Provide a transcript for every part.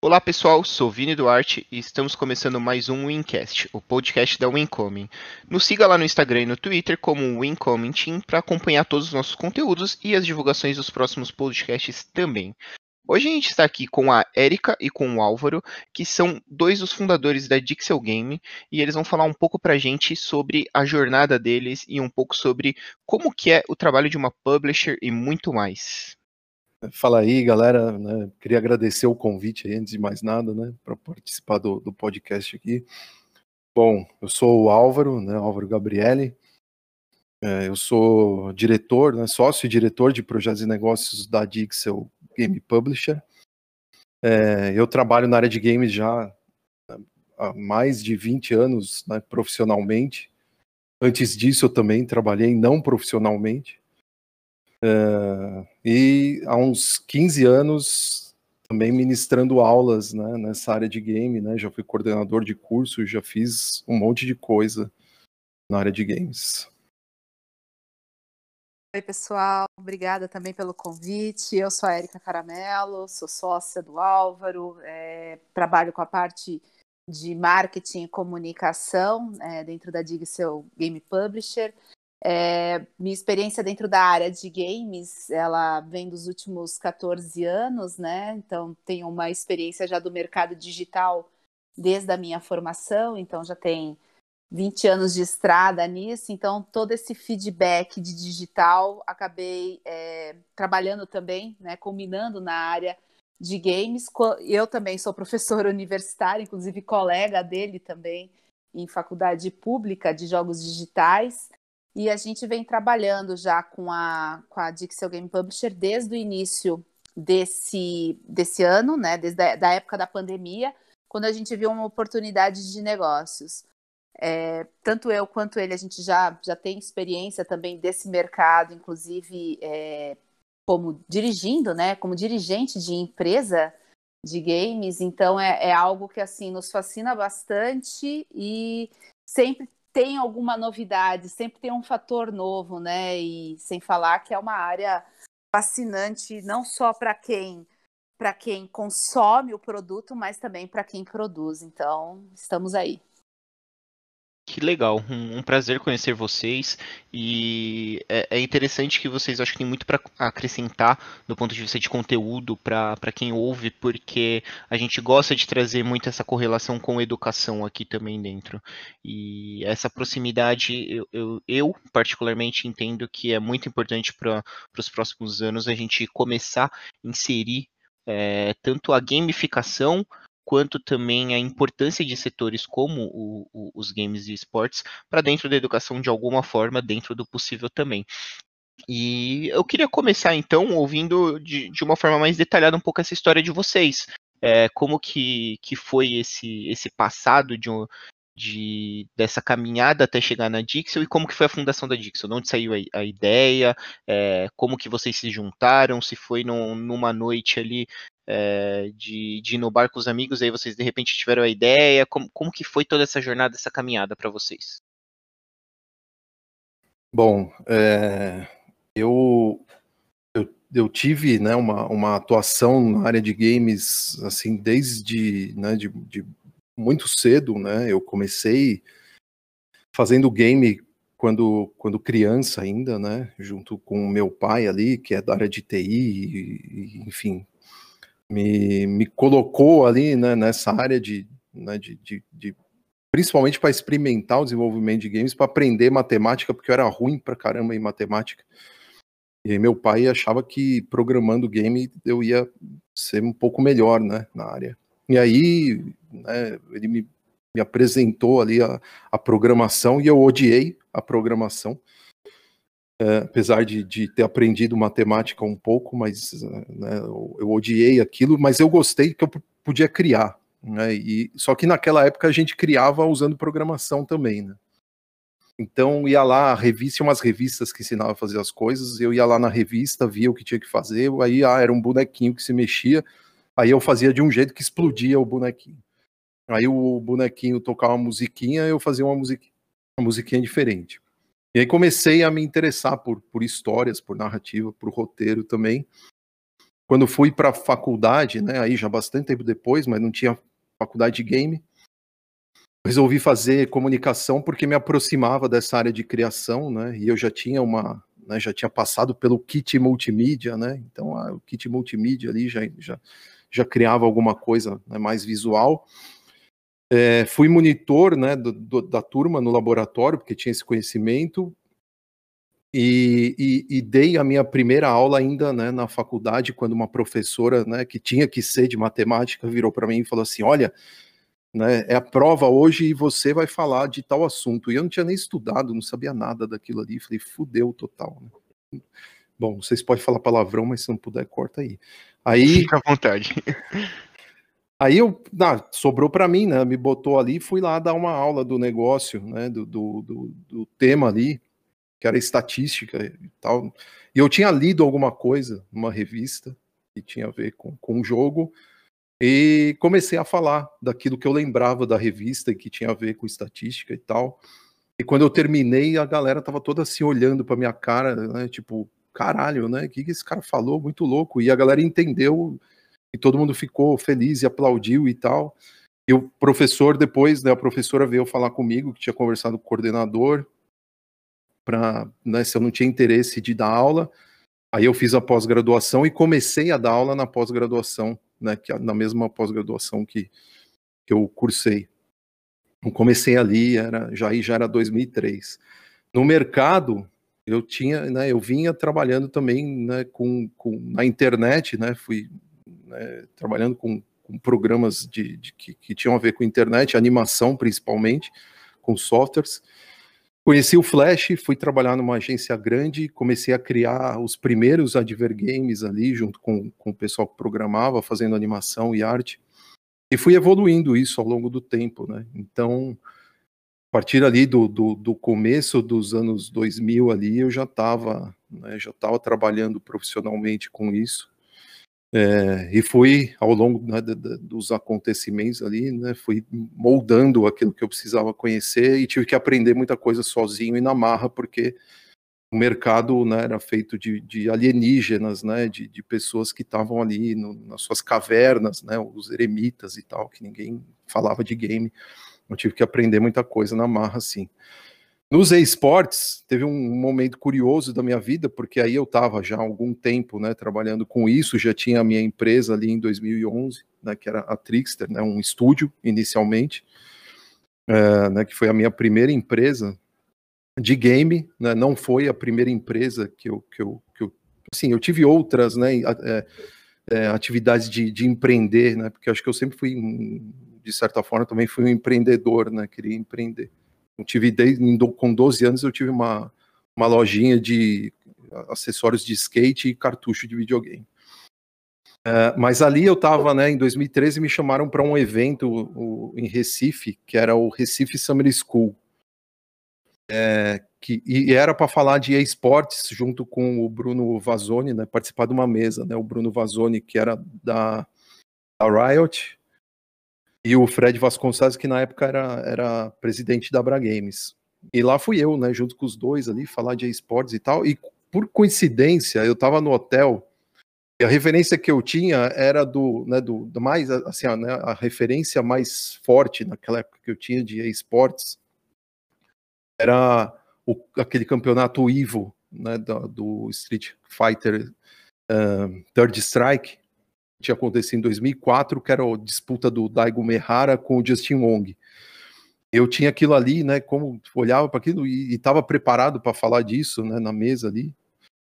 Olá pessoal, sou Vini Duarte e estamos começando mais um Wincast, o podcast da Wincoming. Nos siga lá no Instagram e no Twitter como Wincoming Team para acompanhar todos os nossos conteúdos e as divulgações dos próximos podcasts também. Hoje a gente está aqui com a Érica e com o Álvaro, que são dois dos fundadores da Dixel Game, e eles vão falar um pouco para a gente sobre a jornada deles e um pouco sobre como que é o trabalho de uma publisher e muito mais. Fala aí, galera. Né? Queria agradecer o convite aí, antes de mais nada, né, para participar do, do, podcast aqui. Bom, eu sou o Álvaro, né, Álvaro Gabriele. É, eu sou diretor, né, sócio e diretor de projetos e negócios da Dixel Game Publisher. É, eu trabalho na área de games já há mais de 20 anos né, profissionalmente. Antes disso, eu também trabalhei não profissionalmente. É, e há uns 15 anos também ministrando aulas né, nessa área de game, né? Já fui coordenador de curso, já fiz um monte de coisa na área de games. Oi, pessoal. Obrigada também pelo convite. Eu sou a Erika Caramelo, sou sócia do Álvaro, é, trabalho com a parte de marketing e comunicação é, dentro da Digicel Game Publisher. É, minha experiência dentro da área de games, ela vem dos últimos 14 anos, né? Então, tenho uma experiência já do mercado digital desde a minha formação, então já tem 20 anos de estrada nisso, então todo esse feedback de digital acabei é, trabalhando também, né, combinando na área de games. Eu também sou professora universitária, inclusive colega dele também em faculdade pública de jogos digitais. E a gente vem trabalhando já com a, com a Dixel Game Publisher desde o início desse, desse ano, né? Desde a da época da pandemia, quando a gente viu uma oportunidade de negócios. É, tanto eu quanto ele, a gente já, já tem experiência também desse mercado, inclusive é, como dirigindo, né? Como dirigente de empresa de games, então é, é algo que assim nos fascina bastante e sempre tem alguma novidade, sempre tem um fator novo, né? E sem falar que é uma área fascinante não só para quem para quem consome o produto, mas também para quem produz. Então, estamos aí. Que legal, um, um, prazer conhecer vocês e é, é, interessante que vocês acho que tem muito para acrescentar do ponto de vista de conteúdo para quem ouve, porque a gente gosta de trazer muito essa correlação com educação aqui também dentro. E essa proximidade, eu, eu, eu particularmente entendo que é muito importante para os próximos anos a gente começar a inserir é, tanto a gamificação quanto também a importância de setores como o, o, os games e esportes para dentro da educação de alguma forma, dentro do possível também. E eu queria começar então ouvindo de, de uma forma mais detalhada um pouco essa história de vocês. É, como que, que foi esse, esse passado de, de, dessa caminhada até chegar na Dixel e como que foi a fundação da Dixel? De onde saiu a, a ideia? É, como que vocês se juntaram? Se foi num, numa noite ali é, de, de ir no bar com os amigos, aí vocês de repente tiveram a ideia? Como, como que foi toda essa jornada, essa caminhada para vocês? Bom, é, eu, eu, eu, tive né, uma, uma atuação na área de games assim desde né, de, de muito cedo, né? Eu comecei fazendo game quando, quando criança ainda, né? Junto com meu pai ali, que é da área de TI, e, enfim, me, me colocou ali né, nessa área de, né, de, de, de principalmente para experimentar o desenvolvimento de games, para aprender matemática, porque eu era ruim pra caramba em matemática. E aí meu pai achava que programando game eu ia ser um pouco melhor, né, na área. E aí, né, ele me, me apresentou ali a, a programação e eu odiei a programação. É, apesar de, de, ter aprendido matemática um pouco, mas né, eu, odiei aquilo, mas eu gostei que eu podia criar. Né, e, só que naquela época a gente criava usando programação também. Né? Então ia lá, a revista, umas revistas que ensinavam a fazer as coisas, eu ia lá na revista, via o que tinha que fazer, aí ah, era um bonequinho que se mexia, aí eu fazia de um jeito que explodia o bonequinho. Aí o bonequinho tocava uma musiquinha, eu fazia uma uma musiquinha diferente. E aí comecei a me interessar por, por histórias, por narrativa, por roteiro também. quando fui para a faculdade, né, aí já bastante tempo depois, mas não tinha faculdade de game, resolvi fazer comunicação porque me aproximava dessa área de criação, né, e eu já tinha uma, né, já tinha passado pelo kit multimídia, né, então a, o kit multimídia ali já, já, já criava alguma coisa né, mais visual. É, fui monitor né, do, do, da turma no laboratório, porque tinha esse conhecimento, e, e, e, dei a minha primeira aula ainda né, na faculdade, quando uma professora né, que tinha que ser de matemática virou para mim e falou assim: Olha, né, é a prova hoje e você vai falar de tal assunto. E eu não tinha nem estudado, não sabia nada daquilo ali. Falei: Fudeu total. Né? Bom, vocês podem falar palavrão, mas se não puder, corta aí. Aí. Fica à vontade. Aí eu, ah, sobrou para mim, né? Me botou ali, fui lá dar uma aula do negócio, né? Do, do, do, do tema ali que era estatística e tal. E eu tinha lido alguma coisa numa revista que tinha a ver com, com o jogo, e comecei a falar daquilo que eu lembrava da revista e que tinha a ver com estatística e tal. E quando eu terminei, a galera tava toda assim olhando para minha cara, né? Tipo, caralho, né? O que, que esse cara falou? Muito louco. E a galera entendeu e todo mundo ficou feliz e aplaudiu e tal. E o professor depois, né, a professora veio falar comigo, que tinha conversado com o coordenador, para né, se eu não tinha interesse de dar aula. Aí eu fiz a pós-graduação e comecei a dar aula na pós-graduação, né, que na mesma pós-graduação que, que eu cursei. Eu comecei ali, era já aí já era 2003. No mercado, eu tinha, né, eu vinha trabalhando também, né, com, com na internet, né, fui né, trabalhando com, com programas de, de que, que tinham a ver com internet, animação principalmente, com softwares. Conheci o Flash, fui trabalhar numa agência grande, comecei a criar os primeiros advergames ali, junto com, com o pessoal que programava, fazendo animação e arte. E fui evoluindo isso ao longo do tempo, né? Então, a partir ali do, do, do começo dos anos 2000 ali, eu já estava né, já estava trabalhando profissionalmente com isso. É, e fui, ao longo né, dos acontecimentos ali, né, fui moldando aquilo que eu precisava conhecer e tive que aprender muita coisa sozinho e na marra, porque o mercado né, era feito de, de alienígenas, né, de, de pessoas que estavam ali no, nas suas cavernas, né, os eremitas e tal, que ninguém falava de game. Eu tive que aprender muita coisa na marra, assim. Nos esportes, teve um momento curioso da minha vida, porque aí eu estava já há algum tempo né, trabalhando com isso, já tinha a minha empresa ali em 2011, né, que era a Trickster, né, um estúdio inicialmente, é, né, que foi a minha primeira empresa de game, né, não foi a primeira empresa que eu, que eu, que eu assim, eu tive outras né, é, é, atividades de, de empreender, né, porque acho que eu sempre fui, de certa forma, também fui um empreendedor, né, queria empreender. Eu tive desde, com 12 anos eu tive uma, uma lojinha de acessórios de skate e cartucho de videogame. É, mas ali eu estava, né, em 2013 me chamaram para um evento o, em Recife, que era o Recife Summer School. É, que, e era para falar de esportes junto com o Bruno Vazoni, né, participar de uma mesa, né, o Bruno Vazoni, que era da, da Riot, e o Fred Vasconcelos, que na época era, era presidente da Bra Games. E lá fui eu, né, junto com os dois ali, falar de esportes e tal. E por coincidência, eu tava no hotel e a referência que eu tinha era do, né, do, do mais, assim, né, a referência mais forte naquela época que eu tinha de esportes era o, aquele campeonato Ivo, né, do, do Street Fighter uh, Third Strike, tinha acontecido em 2004, que era a disputa do Daigo Mehara com o Justin Wong. Eu tinha aquilo ali, né, como olhava para aquilo e estava preparado para falar disso, né, na mesa ali.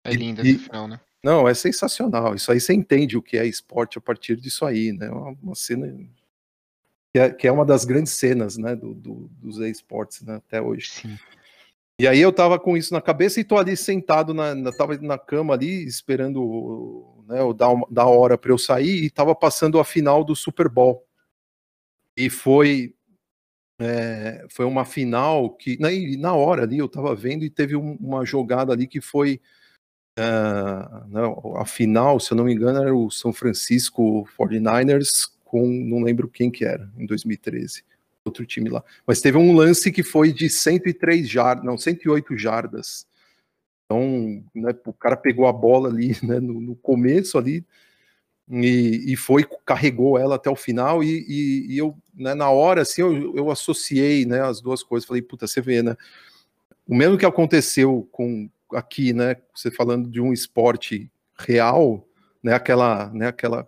É lindo esse final, né? Não, é sensacional. Isso aí você entende o que é esporte a partir disso aí, né? Uma, uma cena que é, que é, uma das grandes cenas, né, do, do, dos esportes, né, até hoje. Sim. E aí eu tava com isso na cabeça e tô ali sentado na, na tava na cama ali esperando né, da, da hora para eu sair e tava passando a final do Super Bowl. E foi é, foi uma final que na, na hora ali eu tava vendo e teve um, uma jogada ali que foi uh, né, a final, se eu não me engano, era o São Francisco 49ers com não lembro quem que era em 2013 outro time lá. Mas teve um lance que foi de 103 jardas, não, 108 jardas. Então, né, o cara pegou a bola ali né, no, no, começo ali, e, e foi, carregou ela até o final, e, e, e eu, né, na hora, assim, eu, eu associei, né, as duas coisas, falei, puta, você vê, né, o mesmo que aconteceu com aqui, né, você falando de um esporte real, né, aquela, né, aquela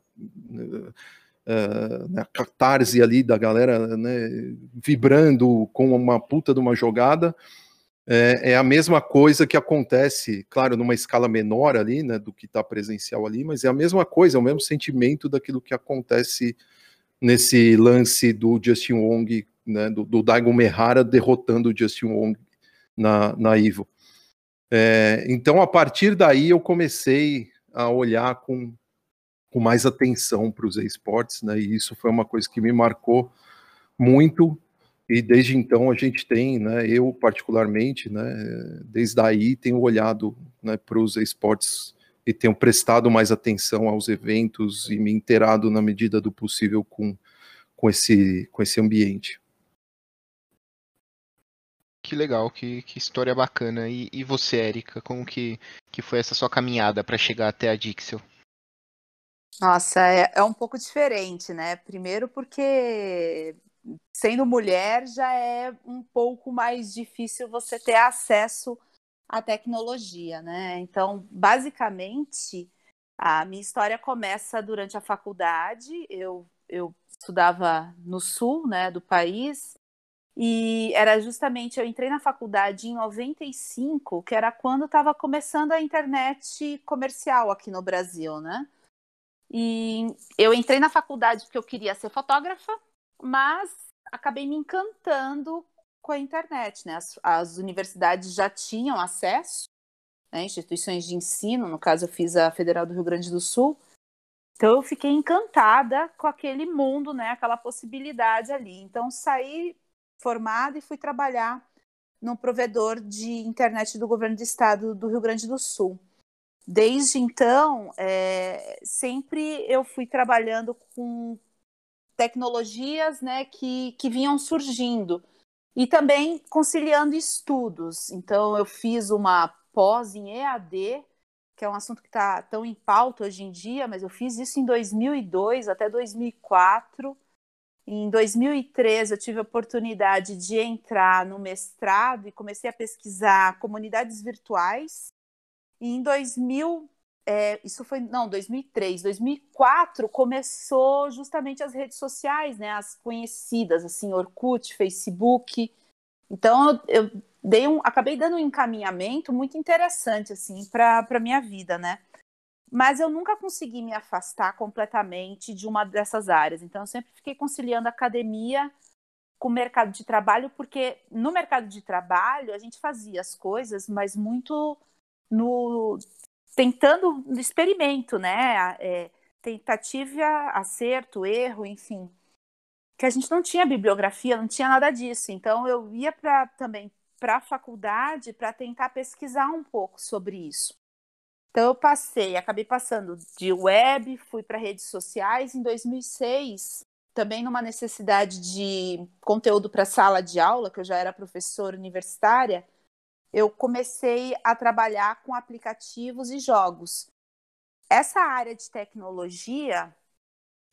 uh, né, catarse ali da galera, né, vibrando com uma puta de uma jogada, é, é, a mesma coisa que acontece, claro, numa escala menor ali, né, do que está presencial ali, mas é a mesma coisa, é o mesmo sentimento daquilo que acontece nesse lance do Justin Wong, né, do, do Daigo Mehara derrotando o Justin Wong na, na Ivo. É, então, a partir daí, eu comecei a olhar com, com mais atenção para os esportes, né, e isso foi uma coisa que me marcou muito, e desde então a gente tem, né, eu particularmente, né, desde aí tenho olhado né, para os esportes e tenho prestado mais atenção aos eventos e me inteirado na medida do possível com, com, esse, com esse ambiente. Que legal, que, que história bacana. E, e você, Érica, como que, que foi essa sua caminhada para chegar até a Dixel? Nossa, é, é um pouco diferente, né? Primeiro porque sendo mulher, já é um pouco mais difícil você ter acesso à tecnologia, né? Então, basicamente, a minha história começa durante a faculdade. Eu, eu estudava no sul, né, do país, e era justamente eu entrei na faculdade em 95, que era quando estava começando a internet comercial aqui no Brasil, né? E eu entrei na faculdade porque eu queria ser fotógrafa, mas acabei me encantando com a internet, né? As, as universidades já tinham acesso, né? instituições de ensino, no caso eu fiz a Federal do Rio Grande do Sul, então eu fiquei encantada com aquele mundo, né? Aquela possibilidade ali. Então saí formada e fui trabalhar no provedor de internet do governo do estado do Rio Grande do Sul. Desde então, é, sempre eu fui trabalhando com tecnologias né, que, que vinham surgindo. E também conciliando estudos. Então, eu fiz uma pós em EAD, que é um assunto que está tão em pauta hoje em dia, mas eu fiz isso em 2002 até 2004. Em 2013, eu tive a oportunidade de entrar no mestrado e comecei a pesquisar comunidades virtuais. E em 2000, é, isso foi, não, 2003, 2004 começou justamente as redes sociais, né, as conhecidas, assim, Orkut, Facebook. Então eu, eu dei um, acabei dando um encaminhamento muito interessante, assim, para a minha vida, né. Mas eu nunca consegui me afastar completamente de uma dessas áreas. Então eu sempre fiquei conciliando academia com o mercado de trabalho, porque no mercado de trabalho a gente fazia as coisas, mas muito no tentando no experimento, né? É, tentativa, acerto, erro, enfim. Que a gente não tinha bibliografia, não tinha nada disso. Então eu ia para também para a faculdade para tentar pesquisar um pouco sobre isso. Então eu passei, acabei passando de web, fui para redes sociais em 2006, também numa necessidade de conteúdo para sala de aula, que eu já era professora universitária eu comecei a trabalhar com aplicativos e jogos. Essa área de tecnologia,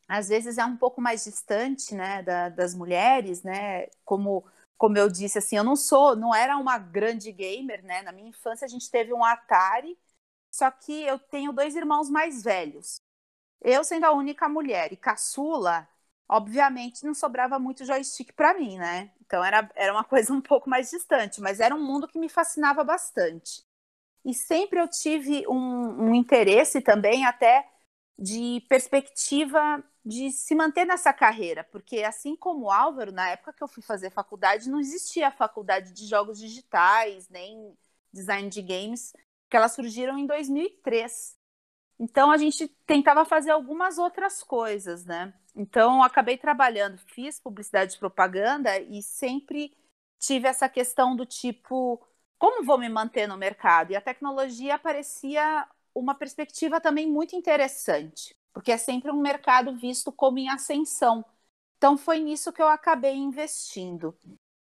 às vezes, é um pouco mais distante né, da, das mulheres, né? Como, como eu disse, assim, eu não sou, não era uma grande gamer, né? Na minha infância a gente teve um Atari, só que eu tenho dois irmãos mais velhos. Eu sendo a única mulher e caçula, obviamente não sobrava muito joystick para mim, né? Então era, era uma coisa um pouco mais distante, mas era um mundo que me fascinava bastante. E sempre eu tive um, um interesse também, até de perspectiva de se manter nessa carreira, porque assim como o Álvaro, na época que eu fui fazer faculdade, não existia a faculdade de jogos digitais, nem design de games, que elas surgiram em 2003. Então a gente tentava fazer algumas outras coisas, né? Então, acabei trabalhando, fiz publicidade e propaganda e sempre tive essa questão do tipo, como vou me manter no mercado? E a tecnologia parecia uma perspectiva também muito interessante, porque é sempre um mercado visto como em ascensão. Então, foi nisso que eu acabei investindo.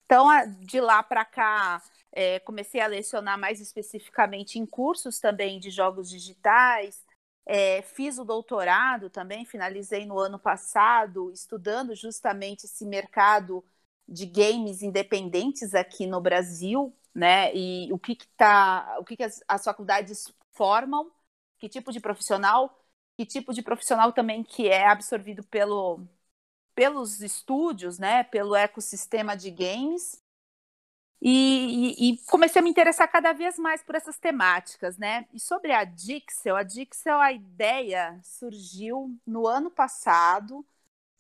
Então, de lá para cá, é, comecei a lecionar mais especificamente em cursos também de jogos digitais, É, fiz o doutorado também, finalizei no ano passado, estudando justamente esse mercado de games independentes aqui no Brasil, né? E o que, que tá, o que, que as, as faculdades formam, que tipo de profissional, que tipo de profissional também que é absorvido pelo, pelos estúdios, né? Pelo ecossistema de games. E, e, comecei a me interessar cada vez mais por essas temáticas, né? E sobre a Dixel, a Dixel, a ideia surgiu no ano passado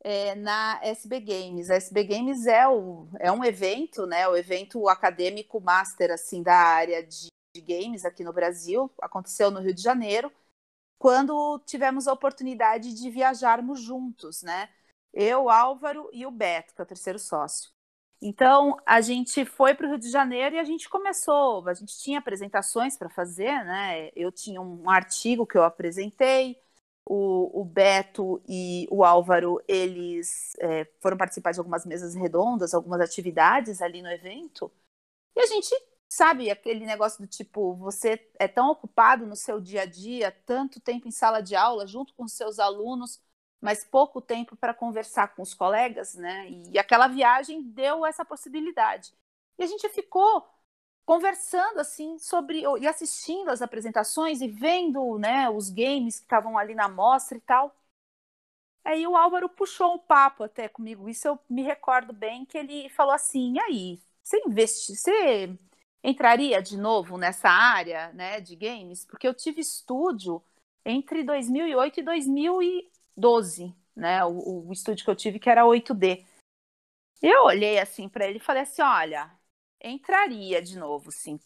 é, na SB Games. A SB Games é, o, é um evento, né? O evento acadêmico master assim da área de, de games aqui no Brasil. Aconteceu no Rio de Janeiro, quando tivemos a oportunidade de viajarmos juntos, né? Eu, Álvaro e o Beto, que é o terceiro sócio. Então, a gente foi para o Rio de Janeiro e a gente começou. A gente tinha apresentações para fazer, né? Eu tinha um artigo que eu apresentei, o, o Beto e o Álvaro, eles é, foram participar de algumas mesas redondas, algumas atividades ali no evento. E a gente sabe aquele negócio do tipo, você é tão ocupado no seu dia a dia, tanto tempo em sala de aula, junto com seus alunos, mas pouco tempo para conversar com os colegas, né? E aquela viagem deu essa possibilidade. E a gente ficou conversando assim sobre e assistindo as apresentações e vendo, né, os games que estavam ali na mostra e tal. Aí o Álvaro puxou um papo até comigo, isso eu me recordo bem que ele falou assim: "E aí, você investe, você entraria de novo nessa área, né, de games? Porque eu tive estúdio entre 2008 e 2000 e 12, né? O, o estúdio que eu tive que era 8D. Eu olhei assim para ele e falei assim: olha, entraria de novo, sim.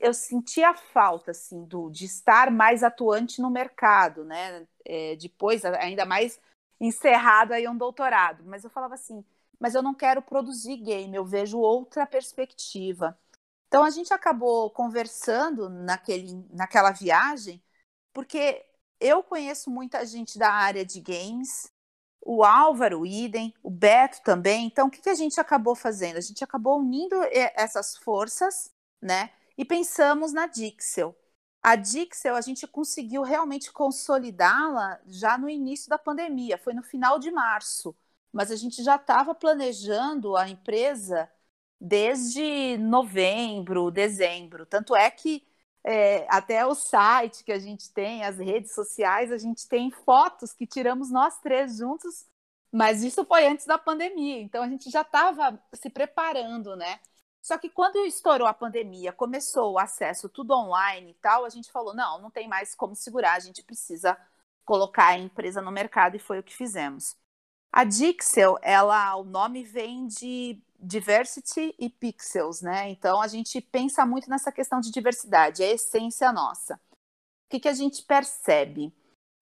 eu sentia falta assim do de estar mais atuante no mercado, né? É, depois, ainda mais encerrado aí um doutorado. Mas eu falava assim: mas eu não quero produzir game, eu vejo outra perspectiva. Então a gente acabou conversando naquele, naquela viagem, porque eu conheço muita gente da área de games, o Álvaro, o Idem, o Beto também. Então, o que, que a gente acabou fazendo? A gente acabou unindo eh, essas forças, né? E pensamos na Dixel. A Dixel, a gente conseguiu realmente consolidá-la já no início da pandemia, foi no final de março. Mas a gente já estava planejando a empresa desde novembro, dezembro. Tanto é que é, até o site que a gente tem, as redes sociais, a gente tem fotos que tiramos nós três juntos, mas isso foi antes da pandemia, então a gente já estava se preparando, né? Só que quando estourou a pandemia, começou o acesso tudo online e tal, a gente falou: não, não tem mais como segurar, a gente precisa colocar a empresa no mercado e foi o que fizemos. A Dixel, ela, o nome vem de diversity e pixels, né? Então a gente pensa muito nessa questão de diversidade, é a essência nossa. O que, que a gente percebe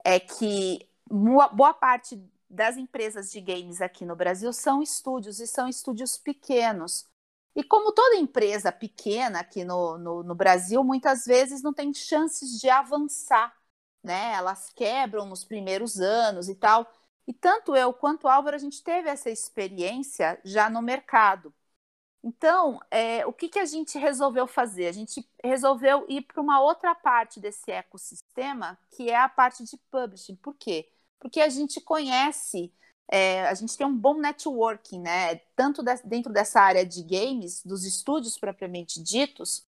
é que boa parte das empresas de games aqui no Brasil são estúdios e são estúdios pequenos. E como toda empresa pequena aqui no, no, no Brasil, muitas vezes não tem chances de avançar, né? Elas quebram nos primeiros anos e tal. E tanto eu quanto o Álvaro, a gente teve essa experiência já no mercado. Então, é, o que, que a gente resolveu fazer? A gente resolveu ir para uma outra parte desse ecossistema, que é a parte de publishing. Por quê? Porque a gente conhece, é, a gente tem um bom networking, né? Tanto de, dentro dessa área de games, dos estúdios propriamente ditos,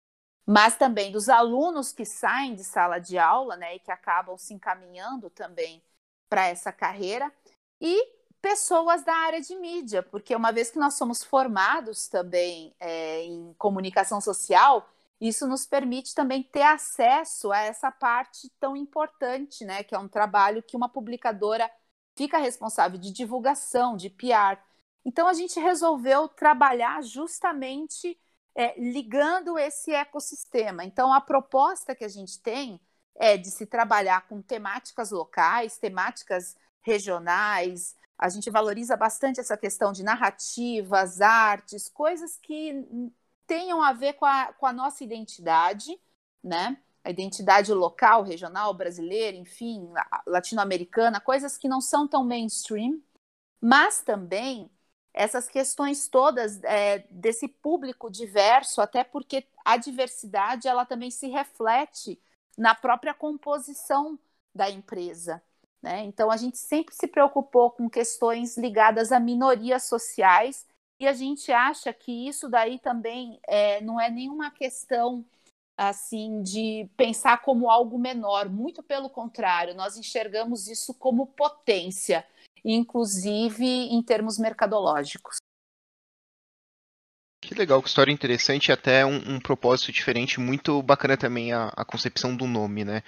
mas também dos alunos que saem de sala de aula, né? E que acabam se encaminhando também para essa carreira e pessoas da área de mídia, porque uma vez que nós somos formados também é, em comunicação social, isso nos permite também ter acesso a essa parte tão importante, né? Que é um trabalho que uma publicadora fica responsável de divulgação, de PR. Então a gente resolveu trabalhar justamente é, ligando esse ecossistema. Então a proposta que a gente tem é de se trabalhar com temáticas locais, temáticas regionais. A gente valoriza bastante essa questão de narrativas, artes, coisas que tenham a ver com a, com a nossa identidade, né? A identidade local, regional, brasileira, enfim, latino-americana, coisas que não são tão mainstream, mas também essas questões todas é, desse público diverso, até porque a diversidade ela também se reflete na própria composição da empresa. Né? Então, a gente sempre se preocupou com questões ligadas a minorias sociais e a gente acha que isso daí também é, não é nenhuma questão assim de pensar como algo menor, muito pelo contrário, nós enxergamos isso como potência, inclusive em termos mercadológicos. Que legal, que história interessante e até um, um, propósito diferente, muito bacana também a, a concepção do nome, né?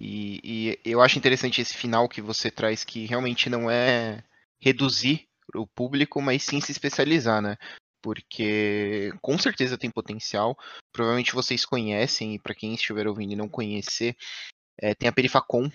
E, e, eu acho interessante esse final que você traz, que realmente não é reduzir o público, mas sim se especializar, né? Porque com certeza tem potencial. Provavelmente vocês conhecem, e para quem estiver ouvindo e não conhecer, é, tem a Perifacom,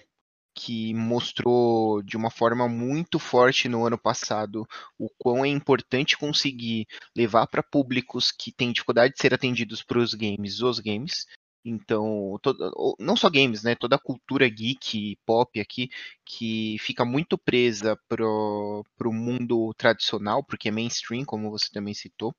que mostrou de uma forma muito forte no ano passado o quão é importante conseguir levar para públicos que têm dificuldade de ser atendidos para os games os games então, toda, não só games, né? Toda a cultura geek, pop aqui, que fica muito presa pro, pro mundo tradicional, porque é mainstream, como você também citou.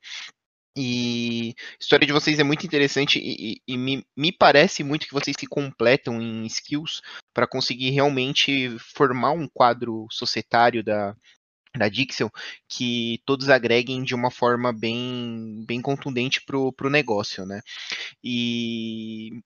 E a história de vocês é muito interessante e, e, e me, me, parece muito que vocês se completam em skills para conseguir realmente formar um quadro societário da, da Dixel que todos agreguem de uma forma bem, bem contundente para o negócio, né? E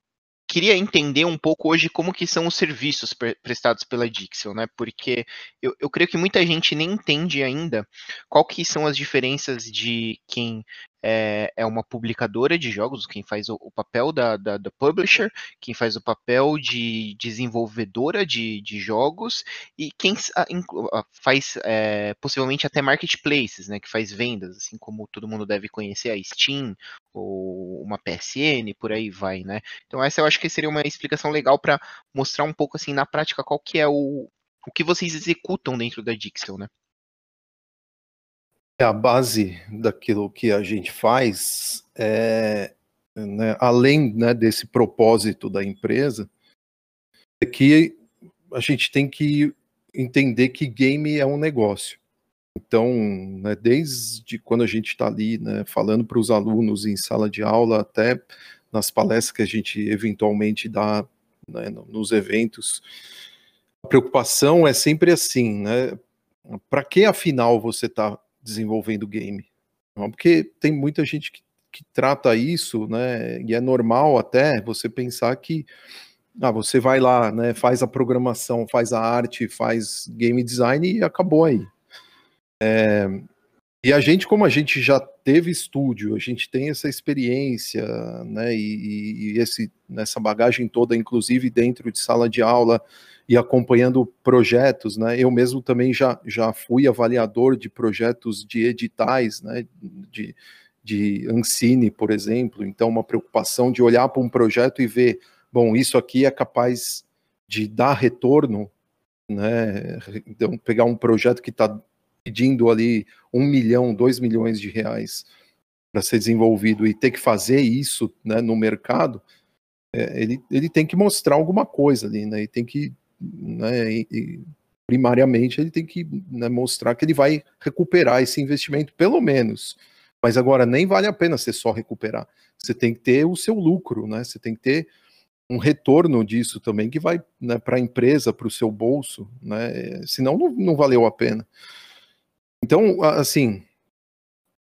queria entender um pouco hoje como que são os serviços pre prestados pela Dixel, né? Porque eu, eu creio que muita gente nem entende ainda qual que são as diferenças de quem é, é uma publicadora de jogos, quem faz o, o papel da, da, da, publisher, quem faz o papel de desenvolvedora de, de jogos e quem faz é, possivelmente até marketplaces, né, que faz vendas, assim como todo mundo deve conhecer a Steam ou uma PSN, por aí vai, né? Então essa eu acho que seria uma explicação legal para mostrar um pouco assim na prática qual que é o, o que vocês executam dentro da Dixel, né? É a base daquilo que a gente faz, é, né, além né, desse propósito da empresa, é que a gente tem que entender que game é um negócio. Então, né, desde quando a gente está ali né, falando para os alunos em sala de aula, até nas palestras que a gente eventualmente dá né, nos eventos, a preocupação é sempre assim, né? Para que afinal você está desenvolvendo game. Porque tem muita gente que, que trata isso, né? E é normal até você pensar que ah, você vai lá, né, faz a programação, faz a arte, faz game design e acabou aí. É, e a gente, como a gente já teve estúdio, a gente tem essa experiência, né, e, e esse, nessa bagagem toda, inclusive dentro de sala de aula, e acompanhando projetos, né? Eu mesmo também já, já fui avaliador de projetos de editais, né? De, de Ancine, por exemplo. Então, uma preocupação de olhar para um projeto e ver, bom, isso aqui é capaz de dar retorno, né? Então, pegar um projeto que está pedindo ali um milhão, dois milhões de reais para ser desenvolvido e ter que fazer isso né, no mercado, é, ele, ele tem que mostrar alguma coisa ali, né? E tem que né, e, e, primariamente ele tem que né, mostrar que ele vai recuperar esse investimento, pelo menos. Mas agora nem vale a pena você só recuperar. Você tem que ter o seu lucro, né? Você tem que ter um retorno disso também que vai né, para a empresa, para o seu bolso, né? Senão não, não valeu a pena. Então, assim,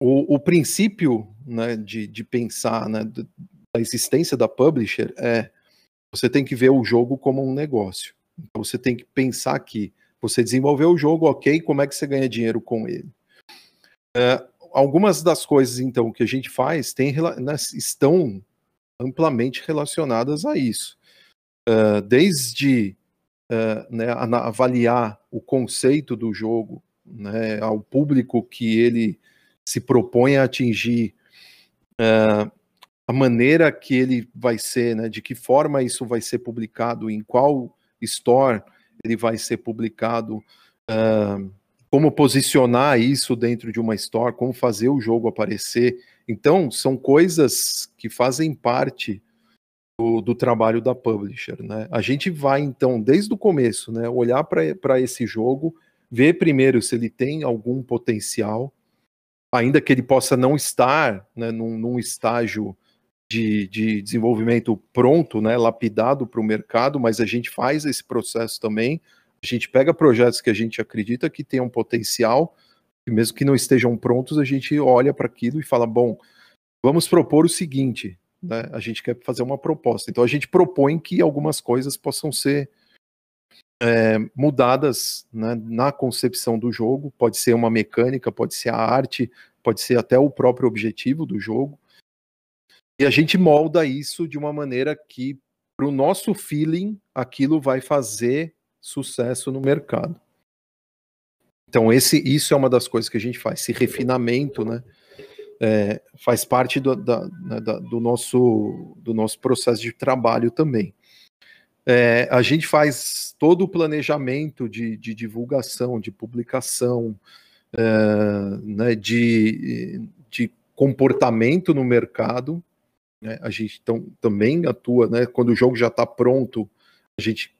o, o princípio né, de, de pensar né, da existência da publisher é você tem que ver o jogo como um negócio. Então você tem que pensar que você desenvolveu o jogo, ok, como é que você ganha dinheiro com ele? É, algumas das coisas, então, que a gente faz tem, né, estão amplamente relacionadas a isso. Uh, desde uh, né, avaliar o conceito do jogo, né, ao público que ele se propõe a atingir, uh, a maneira que ele vai ser, né, de que forma isso vai ser publicado, em qual store ele vai ser publicado, uh, como posicionar isso dentro de uma store, como fazer o jogo aparecer. Então, são coisas que fazem parte do, do trabalho da publisher. Né? A gente vai, então, desde o começo, né, olhar para esse jogo, ver primeiro se ele tem algum potencial, ainda que ele possa não estar né, num, num estágio de, de desenvolvimento pronto, né, lapidado para o mercado, mas a gente faz esse processo também. A gente pega projetos que a gente acredita que tenham potencial, e mesmo que não estejam prontos, a gente olha para aquilo e fala: bom, vamos propor o seguinte, né? A gente quer fazer uma proposta. Então a gente propõe que algumas coisas possam ser é, mudadas né, na concepção do jogo. Pode ser uma mecânica, pode ser a arte, pode ser até o próprio objetivo do jogo. E a gente molda isso de uma maneira que, para o nosso feeling, aquilo vai fazer sucesso no mercado. Então, esse, isso é uma das coisas que a gente faz, esse refinamento, né? É, faz parte do, da, né, da, do, nosso, do nosso processo de trabalho também. É, a gente faz todo o planejamento de, de divulgação, de publicação, é, né, de, de comportamento no mercado. Né, a gente tão, também atua, né, quando o jogo já está pronto, a gente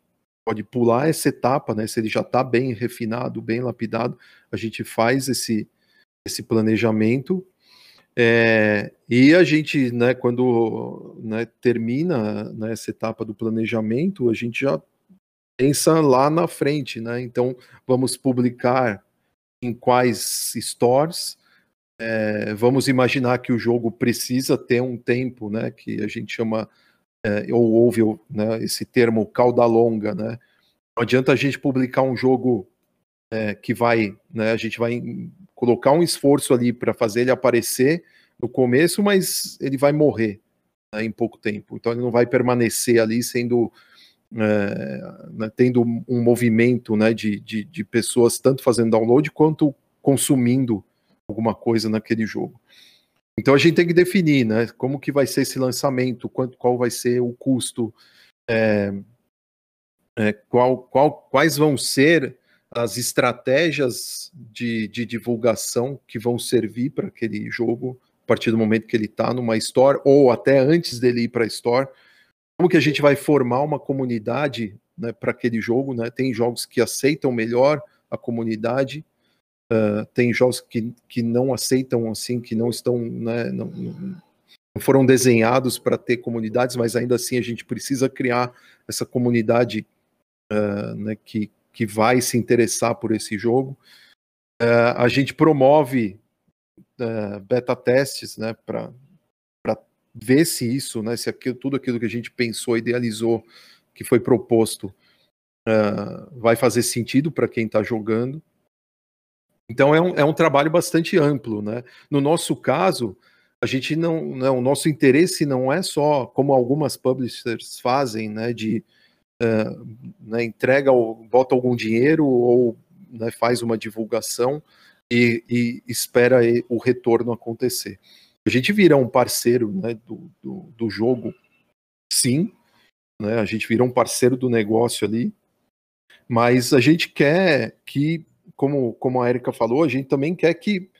pode pular essa etapa, né, se ele já está bem refinado, bem lapidado, a gente faz esse, esse planejamento é, e a gente, né, quando né, termina né, essa etapa do planejamento, a gente já pensa lá na frente, né? Então, vamos publicar em quais stores, é, vamos imaginar que o jogo precisa ter um tempo, né, que a gente chama, é, ou ouve né, esse termo cauda longa, né? Não adianta a gente publicar um jogo é, que vai, né, a gente vai colocar um esforço ali para fazer ele aparecer no começo, mas ele vai morrer né, em pouco tempo. Então ele não vai permanecer ali sendo é, né, tendo um movimento né, de, de, de, pessoas tanto fazendo download quanto consumindo alguma coisa naquele jogo. Então a gente tem que definir, né, como que vai ser esse lançamento, quanto, qual vai ser o custo, é, é, qual, qual, quais vão ser as estratégias de, de divulgação que vão servir para aquele jogo a partir do momento que ele está numa store ou até antes dele ir para a store. Como que a gente vai formar uma comunidade né, para aquele jogo? Né? Tem jogos que aceitam melhor a comunidade, uh, tem jogos que, que não aceitam assim, que não estão, né, não, não foram desenhados para ter comunidades, mas ainda assim a gente precisa criar essa comunidade uh, né, que, que vai se interessar por esse jogo. Uh, a gente promove uh, beta testes, né, para ver se isso, né, se aquilo, tudo aquilo que a gente pensou, idealizou, que foi proposto, uh, vai fazer sentido para quem está jogando. Então é um, é um trabalho bastante amplo, né? No nosso caso, a gente não, não, né, o nosso interesse não é só como algumas publishers fazem, né, de né, entrega, bota algum dinheiro ou né, faz uma divulgação e, e, espera o retorno acontecer. A gente vira um parceiro né, do, do, do, jogo, sim, né, a gente vira um parceiro do negócio ali, mas a gente quer que, como, como a Erika falou, a gente também quer que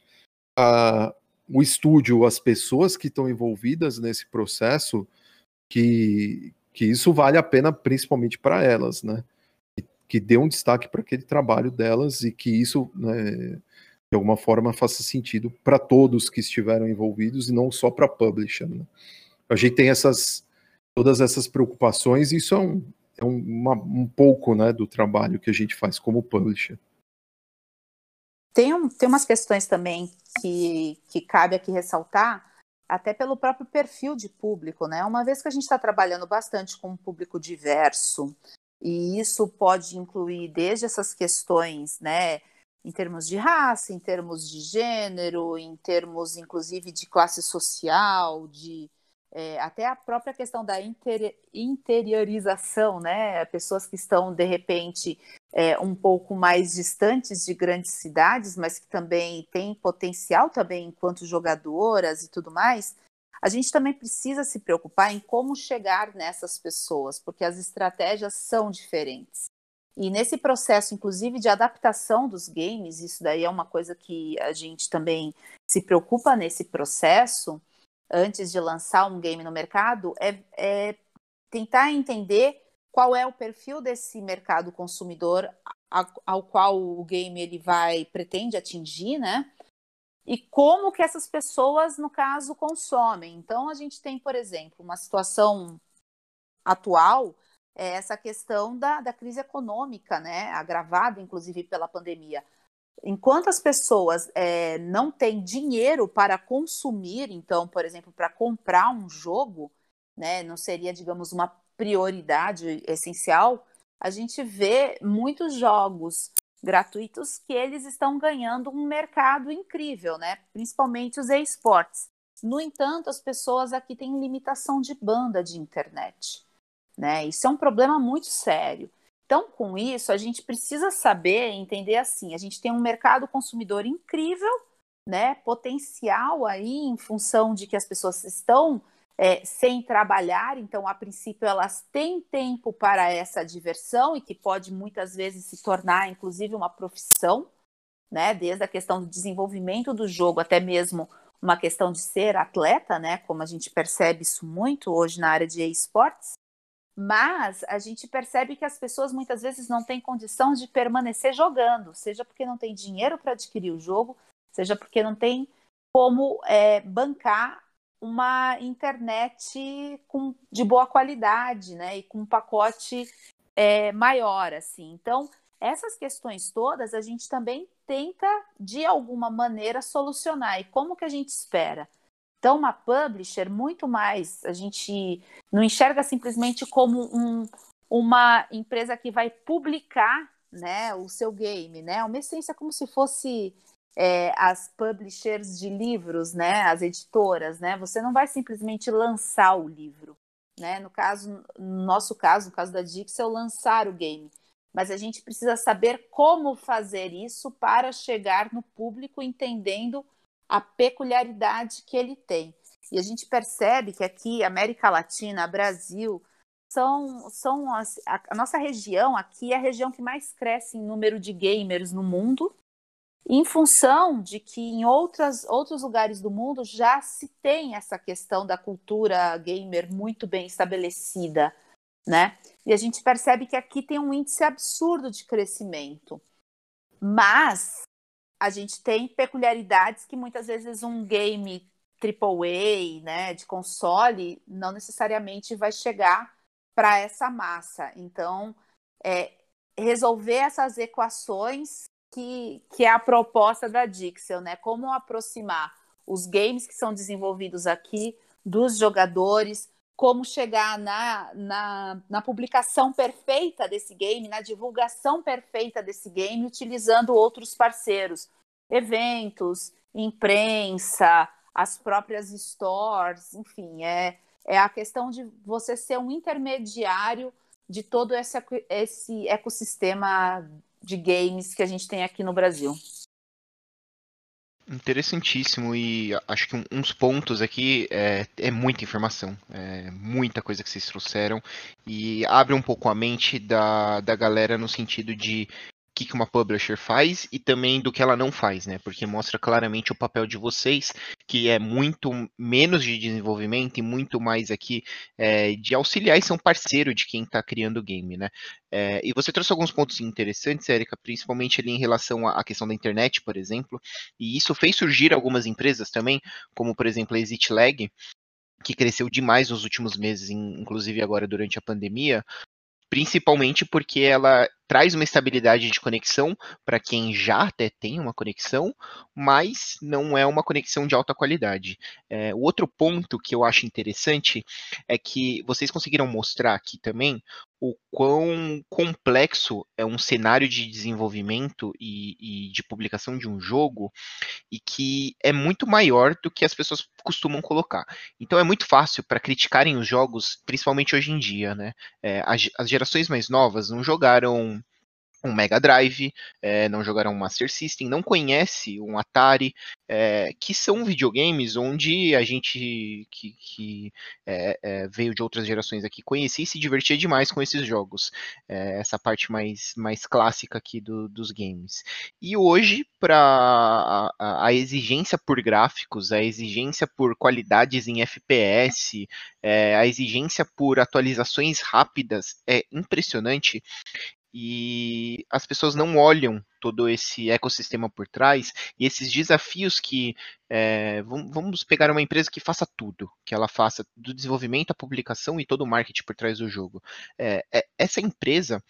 a, o estúdio, as pessoas que estão envolvidas nesse processo, que, que isso vale a pena principalmente para elas, né? Que, que dê um destaque para aquele trabalho delas e que isso, né, de alguma forma, faça sentido para todos que estiveram envolvidos e não só para a publisher. Né? A gente tem essas todas essas preocupações e isso é um, é um, uma, um pouco né, do trabalho que a gente faz como publisher. Tem, um, tem umas questões também que, que cabe aqui ressaltar, até pelo próprio perfil de público, né? Uma vez que a gente está trabalhando bastante com um público diverso, e isso pode incluir desde essas questões, né, em termos de raça, em termos de gênero, em termos, inclusive, de classe social, de é, até a própria questão da inter, interiorização, né? Pessoas que estão, de repente, é, um pouco mais distantes de grandes cidades, mas que também têm potencial também enquanto jogadoras e tudo mais, a gente também precisa se preocupar em como chegar nessas pessoas, porque as estratégias são diferentes. E nesse processo, inclusive, de adaptação dos games, isso daí é uma coisa que a gente também se preocupa nesse processo, antes de lançar um game no mercado, é, é tentar entender qual é o perfil desse mercado consumidor ao qual o game ele vai pretende atingir, né? e como que essas pessoas, no caso, consomem. Então, a gente tem, por exemplo, uma situação atual, é essa questão da, da crise econômica, né, agravada, inclusive, pela pandemia. Enquanto as pessoas é, não têm dinheiro para consumir, então, por exemplo, para comprar um jogo, né, não seria, digamos, uma prioridade essencial, a gente vê muitos jogos gratuitos que eles estão ganhando um mercado incrível, né? Principalmente os esportes. No entanto, as pessoas aqui têm limitação de banda de internet, né? Isso é um problema muito sério. Então, com isso, a gente precisa saber, entender assim, a gente tem um mercado consumidor incrível, né? Potencial aí em função de que as pessoas estão é, sem trabalhar, então, a princípio, elas têm tempo para essa diversão e que pode muitas vezes se tornar, inclusive, uma profissão, né? Desde a questão do desenvolvimento do jogo até mesmo uma questão de ser atleta, né? Como a gente percebe isso muito hoje na área de esportes. Mas a gente percebe que as pessoas muitas vezes não têm condição de permanecer jogando, seja porque não tem dinheiro para adquirir o jogo, seja porque não tem como é, bancar uma internet com, de boa qualidade, né? E com um pacote é, maior, assim. Então, essas questões todas a gente também tenta, de alguma maneira, solucionar. E como que a gente espera? Então, uma publisher, muito mais, a gente não enxerga simplesmente como um, uma empresa que vai publicar né, o seu game, né? Uma essência como se fosse é, as publishers de livros, né, as editoras, né, você não vai simplesmente lançar o livro, né, no caso, no nosso caso, no caso da Dixel, lançar o game, mas a gente precisa saber como fazer isso para chegar no público entendendo a peculiaridade que ele tem. E a gente percebe que aqui, América Latina, Brasil, são, são as, a, a nossa região aqui é a região que mais cresce em número de gamers no mundo, em função de que em outras, outros lugares do mundo já se tem essa questão da cultura gamer muito bem estabelecida, né? E a gente percebe que aqui tem um índice absurdo de crescimento. Mas a gente tem peculiaridades que muitas vezes um game AAA, né, de console, não necessariamente vai chegar para essa massa. Então, é, resolver essas equações que, que é a proposta da Dixel, né? Como aproximar os games que são desenvolvidos aqui dos jogadores, como chegar na, na, na, publicação perfeita desse game, na divulgação perfeita desse game, utilizando outros parceiros, eventos, imprensa, as próprias stores, enfim, é, é a questão de você ser um intermediário de todo esse, esse ecossistema de games que a gente tem aqui no Brasil. Interessantíssimo e acho que uns pontos aqui é, é, muita informação, é muita coisa que vocês trouxeram e abre um pouco a mente da, da galera no sentido de que, que uma publisher faz e também do que ela não faz, né? Porque mostra claramente o papel de vocês, que é muito menos de desenvolvimento e muito mais aqui é, de auxiliar e ser um parceiro de quem está criando o game, né? É, e você trouxe alguns pontos interessantes, Érica, principalmente ali em relação à questão da internet, por exemplo, e isso fez surgir algumas empresas também, como por exemplo a ExitLag, que cresceu demais nos últimos meses, inclusive agora durante a pandemia, principalmente porque ela traz uma estabilidade de conexão para quem já até tem uma conexão, mas não é uma conexão de alta qualidade. É, o outro ponto que eu acho interessante é que vocês conseguiram mostrar aqui também o quão complexo é um cenário de desenvolvimento e, e de publicação de um jogo e que é muito maior do que as pessoas costumam colocar. Então é muito fácil para criticarem os jogos, principalmente hoje em dia, né? É, as, as gerações mais novas não jogaram um Mega Drive, é, não jogaram um Master System, não conhece um Atari, é, que são videogames onde a gente que, que é, veio de outras gerações aqui conhecia e se divertia demais com esses jogos. essa parte mais, mais clássica aqui do, dos games. E hoje, para a, a, exigência por gráficos, a exigência por qualidades em FPS, a exigência por atualizações rápidas é impressionante e as pessoas não olham todo esse ecossistema por trás e esses desafios que é, vamos pegar uma empresa que faça tudo, que ela faça do desenvolvimento, a publicação e todo o marketing por trás do jogo. É, é, essa empresa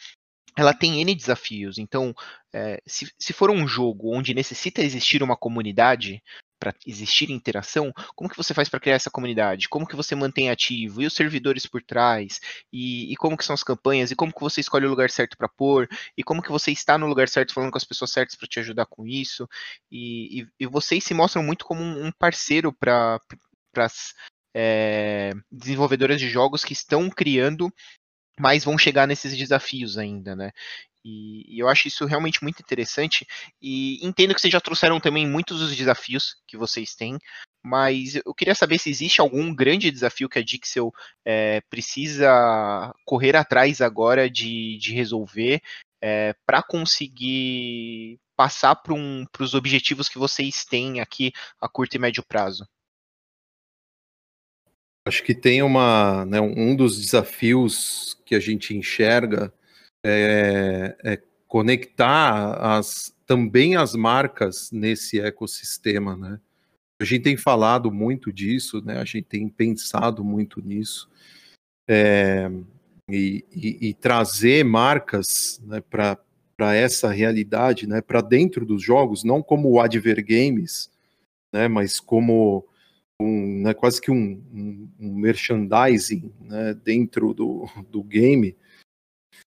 ela tem N desafios. Então, é, se, se for um jogo onde necessita existir uma comunidade, para existir interação, como que você faz para criar essa comunidade? Como que você mantém ativo? E os servidores por trás? E, e como que são as campanhas? E como que você escolhe o lugar certo para pôr? E como que você está no lugar certo falando com as pessoas certas para te ajudar com isso? E, e, e, vocês se mostram muito como um parceiro para as é, desenvolvedoras de jogos que estão criando mas vão chegar nesses desafios ainda, né? E, e, eu acho isso realmente muito interessante. E entendo que vocês já trouxeram também muitos dos desafios que vocês têm, mas eu queria saber se existe algum grande desafio que a Dixel é, precisa correr atrás agora de, de resolver é, para conseguir passar para um, os objetivos que vocês têm aqui a curto e médio prazo. Acho que tem uma, né, um dos desafios que a gente enxerga é, é conectar as, também as marcas nesse ecossistema, né? A gente tem falado muito disso, né? A gente tem pensado muito nisso. É, e, e, e, trazer marcas né, para essa realidade, né, para dentro dos jogos, não como o Adver Games, né, mas como um, né, quase que um, um, um merchandising né, dentro do, do game,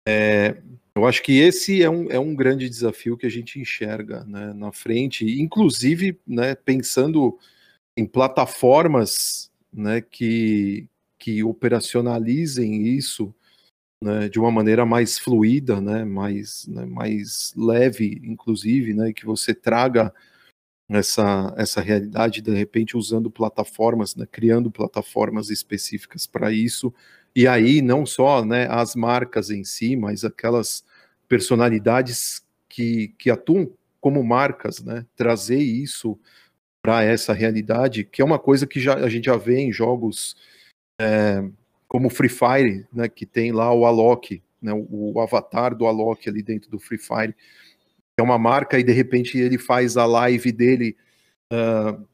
é, eu acho que esse é um, é um grande desafio que a gente enxerga né, na frente, inclusive né, pensando em plataformas né, que, que operacionalizem isso né, de uma maneira mais fluida, né, mais, né, mais leve, inclusive, né, que você traga essa, essa realidade, de repente, usando plataformas, né, criando plataformas específicas para isso, e aí não só né, as marcas em si, mas aquelas personalidades que, que atuam como marcas, né, trazer isso para essa realidade, que é uma coisa que já, a gente já vê em jogos é, como Free Fire, né, que tem lá o Alok, né, o, avatar do Alok ali dentro do Free Fire, é uma marca, e de repente ele faz a live dele uh,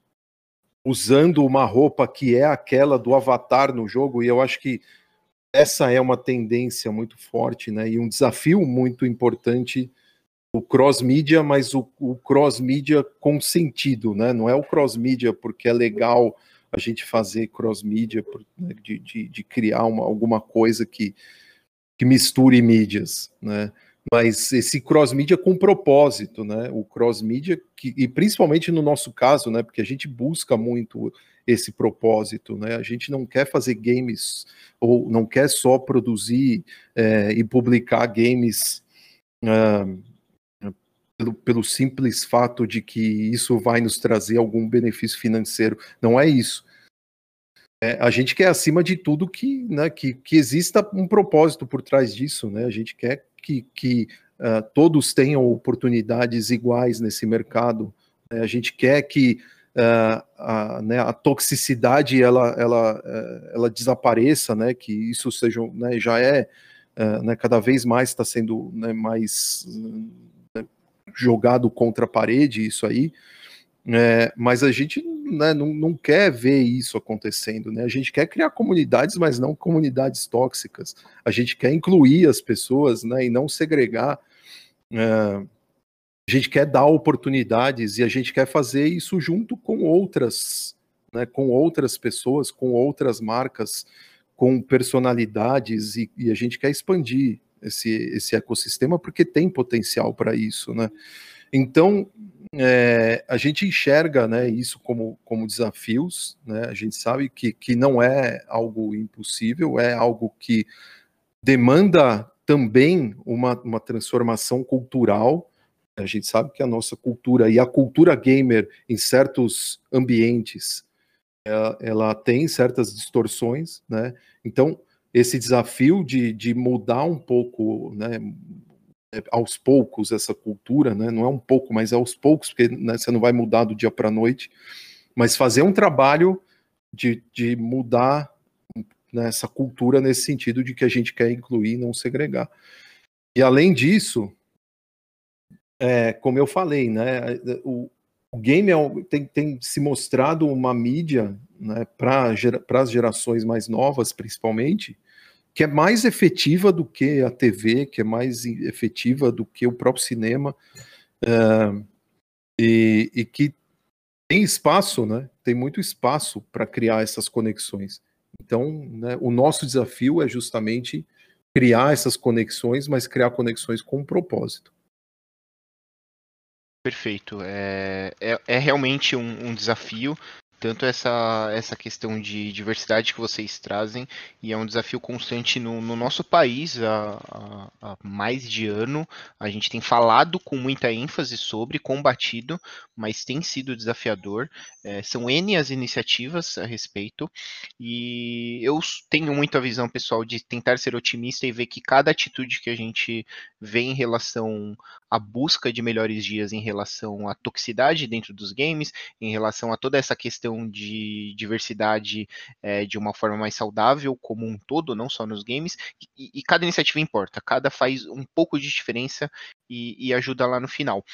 usando uma roupa que é aquela do Avatar no jogo, e eu acho que essa é uma tendência muito forte, né? E um desafio muito importante o cross-mídia, mas o, o cross-mídia com sentido, né? Não é o cross-mídia porque é legal a gente fazer cross-mídia, né? de, de, de, criar uma, alguma coisa que, que misture mídias, né? mas esse cross-mídia com propósito, né? O cross-mídia, e principalmente no nosso caso, né? Porque a gente busca muito esse propósito, né? A gente não quer fazer games, ou não quer só produzir é, e publicar games uh, pelo, pelo simples fato de que isso vai nos trazer algum benefício financeiro. Não é isso. É, a gente quer, acima de tudo, que, né, que, que exista um propósito por trás disso, né? A gente quer que, que uh, todos tenham oportunidades iguais nesse mercado. Né? A gente quer que uh, a, né, a, toxicidade ela, ela, uh, ela desapareça, né? Que isso seja, né, já é né, cada vez mais está sendo né, mais né, jogado contra a parede isso aí. É, mas a gente né, não, não, quer ver isso acontecendo, né? A gente quer criar comunidades, mas não comunidades tóxicas. A gente quer incluir as pessoas, né, e não segregar. É, a gente quer dar oportunidades e a gente quer fazer isso junto com outras, né, com outras pessoas, com outras marcas, com personalidades e, e a gente quer expandir esse, esse ecossistema porque tem potencial para isso, né? Então, é, a gente enxerga né, isso como, como desafios, né? a gente sabe que, que não é algo impossível, é algo que demanda também uma, uma transformação cultural. A gente sabe que a nossa cultura e a cultura gamer em certos ambientes ela, ela tem certas distorções, né? Então, esse desafio de, de mudar um pouco, né, é, aos poucos essa cultura, né? não é um pouco, mas é aos poucos, porque né, você não vai mudar do dia para a noite, mas fazer um trabalho de, de mudar né, essa cultura nesse sentido de que a gente quer incluir não segregar. e além disso, é, como eu falei, né, o, o game é, tem, tem, se mostrado uma mídia né, para gera, as gerações mais novas, principalmente, que é mais efetiva do que a TV, que é mais efetiva do que o próprio cinema, é, e, e, que tem espaço, né, tem muito espaço para criar essas conexões. Então, né, o nosso desafio é justamente criar essas conexões, mas criar conexões com um propósito. Perfeito. É, é, é realmente um, um desafio tanto essa, essa questão de diversidade que vocês trazem, e é um desafio constante no, no nosso país há, há, mais de ano. A gente tem falado com muita ênfase sobre, combatido, mas tem sido desafiador. É, são N as iniciativas a respeito, e eu tenho muito a visão pessoal de tentar ser otimista e ver que cada atitude que a gente vê em relação à busca de melhores dias, em relação à toxicidade dentro dos games, em relação a toda essa questão de diversidade é, de uma forma mais saudável, como um todo, não só nos games, e, e cada iniciativa importa, cada faz um pouco de diferença e, e ajuda lá no final.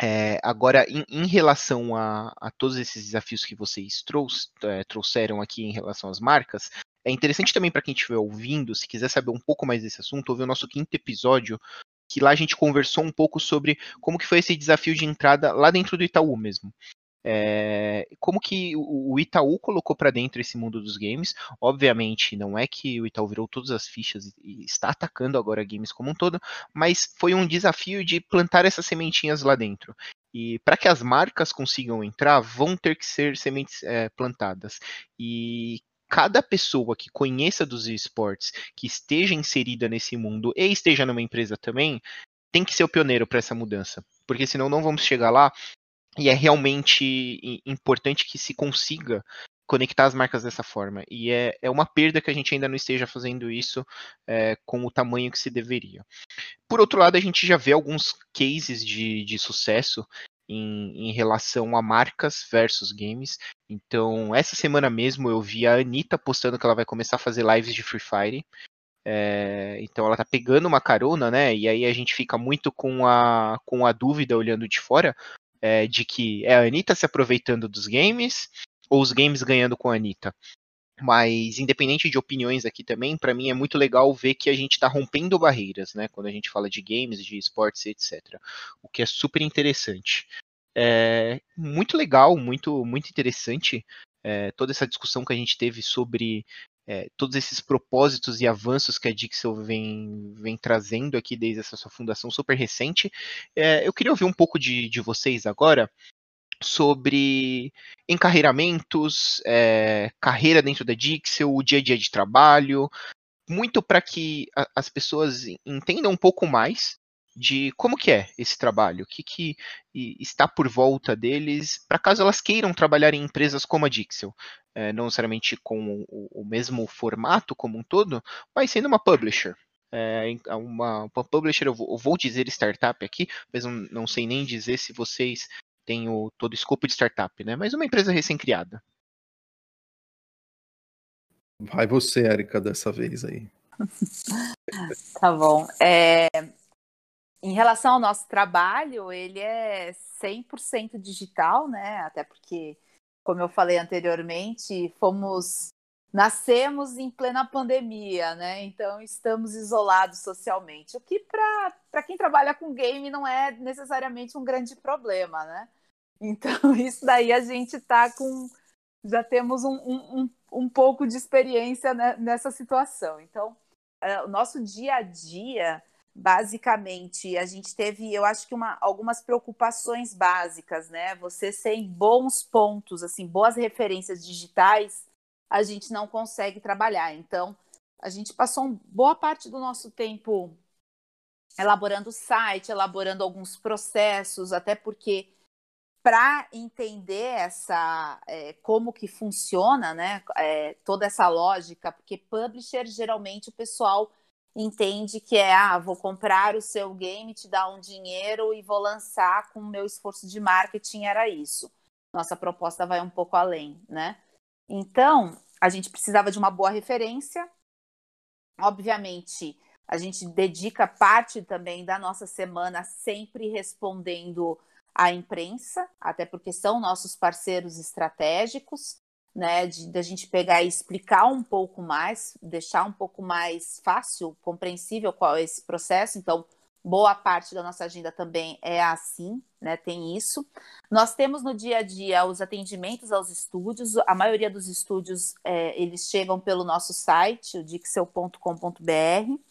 É, agora, em, em relação a, a, todos esses desafios que vocês é, trouxeram aqui em relação às marcas, é interessante também para quem estiver ouvindo, se quiser saber um pouco mais desse assunto, ouvir o nosso quinto episódio, que lá a gente conversou um pouco sobre como que foi esse desafio de entrada lá dentro do Itaú mesmo. É, como que o Itaú colocou para dentro esse mundo dos games? Obviamente, não é que o Itaú virou todas as fichas e está atacando agora games como um todo, mas foi um desafio de plantar essas sementinhas lá dentro. E para que as marcas consigam entrar, vão ter que ser sementes é, plantadas. E cada pessoa que conheça dos esportes, que esteja inserida nesse mundo e esteja numa empresa também, tem que ser o pioneiro para essa mudança. Porque senão não vamos chegar lá e é realmente importante que se consiga conectar as marcas dessa forma. E é, é uma perda que a gente ainda não esteja fazendo isso é, com o tamanho que se deveria. Por outro lado, a gente já vê alguns cases de, de sucesso em, em, relação a marcas versus games. Então, essa semana mesmo eu vi a Anitta postando que ela vai começar a fazer lives de Free Fire. É, então ela tá pegando uma carona, né? E aí a gente fica muito com a, com a dúvida olhando de fora, é, de que é a Anitta se aproveitando dos games ou os games ganhando com a Anitta. Mas, independente de opiniões aqui também, para mim é muito legal ver que a gente está rompendo barreiras, né? Quando a gente fala de games, de esportes, etc. O que é super interessante. É muito legal, muito, muito interessante é, toda essa discussão que a gente teve sobre é, todos esses propósitos e avanços que a Dixel vem, vem trazendo aqui desde essa sua fundação super recente. É, eu queria ouvir um pouco de, de vocês agora sobre encarreiramentos, é, carreira dentro da Dixel, o dia a dia de trabalho, muito para que a, as pessoas entendam um pouco mais de como que é esse trabalho, o que, que está por volta deles, para caso elas queiram trabalhar em empresas como a Dixel, é, não necessariamente com o, o, mesmo formato como um todo, mas sendo uma publisher. É, uma, uma, publisher, eu vou, eu vou, dizer startup aqui, mas não, não sei nem dizer se vocês têm o, todo o escopo de startup, né? Mas uma empresa recém-criada. Vai você, Erika, dessa vez aí. tá bom. É, em relação ao nosso trabalho, ele é 100% digital, né? Até porque, como eu falei anteriormente, fomos nascemos em plena pandemia, né? Então estamos isolados socialmente, o que para quem trabalha com game não é necessariamente um grande problema, né? Então isso daí a gente está com já temos um, um, um, pouco de experiência nessa situação. Então é, o nosso dia a dia basicamente a gente teve, eu acho que uma, algumas preocupações básicas, né? Você sem bons pontos, assim, boas referências digitais, a gente não consegue trabalhar. Então, a gente passou boa parte do nosso tempo elaborando o site, elaborando alguns processos, até porque para entender essa é, como que funciona, né, é, toda essa lógica, porque publisher geralmente o pessoal entende que é, ah, vou comprar o seu game, te dar um dinheiro e vou lançar com o meu esforço de marketing, era isso. Nossa proposta vai um pouco além, né? Então, a gente precisava de uma boa referência. Obviamente, A gente dedica parte também da nossa semana sempre respondendo à imprensa, até porque são nossos parceiros estratégicos, né? De, de a gente pegar e explicar um pouco mais, deixar um pouco mais fácil, compreensível qual é esse processo. Então, boa parte da nossa agenda também é assim, né? Tem isso. Nós temos no dia a dia os atendimentos aos estúdios. A maioria dos estúdios é, eles chegam pelo nosso site, o dixel.com.br.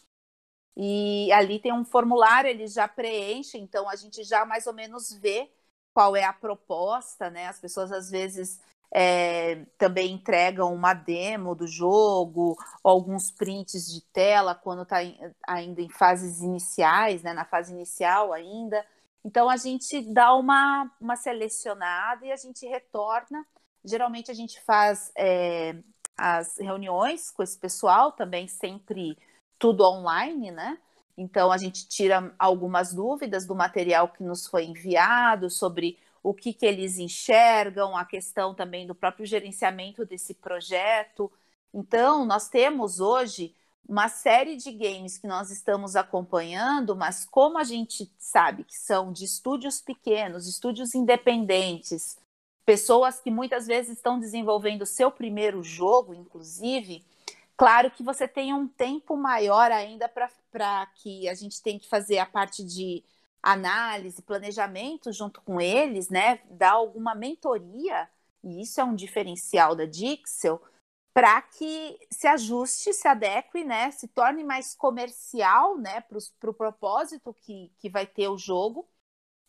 E ali tem um formulário, ele já preenche, então a gente já mais ou menos vê qual é a proposta, né? As pessoas às vezes é, também entregam uma demo do jogo, alguns prints de tela quando está ainda em fases iniciais, né, na fase inicial ainda. Então a gente dá uma, uma selecionada e a gente retorna. Geralmente a gente faz é, as reuniões com esse pessoal também sempre tudo online, né? Então a gente tira algumas dúvidas do material que nos foi enviado sobre o que, que eles enxergam, a questão também do próprio gerenciamento desse projeto. Então, nós temos hoje uma série de games que nós estamos acompanhando, mas como a gente sabe que são de estúdios pequenos, estúdios independentes, pessoas que muitas vezes estão desenvolvendo seu primeiro jogo, inclusive, claro que você tem um tempo maior ainda para que a gente tem que fazer a parte de análise, planejamento junto com eles, né? Dar alguma mentoria, e isso é um diferencial da Dixel, para que se ajuste, se adeque, né? Se torne mais comercial, né? Para o pro propósito que, que vai ter o jogo.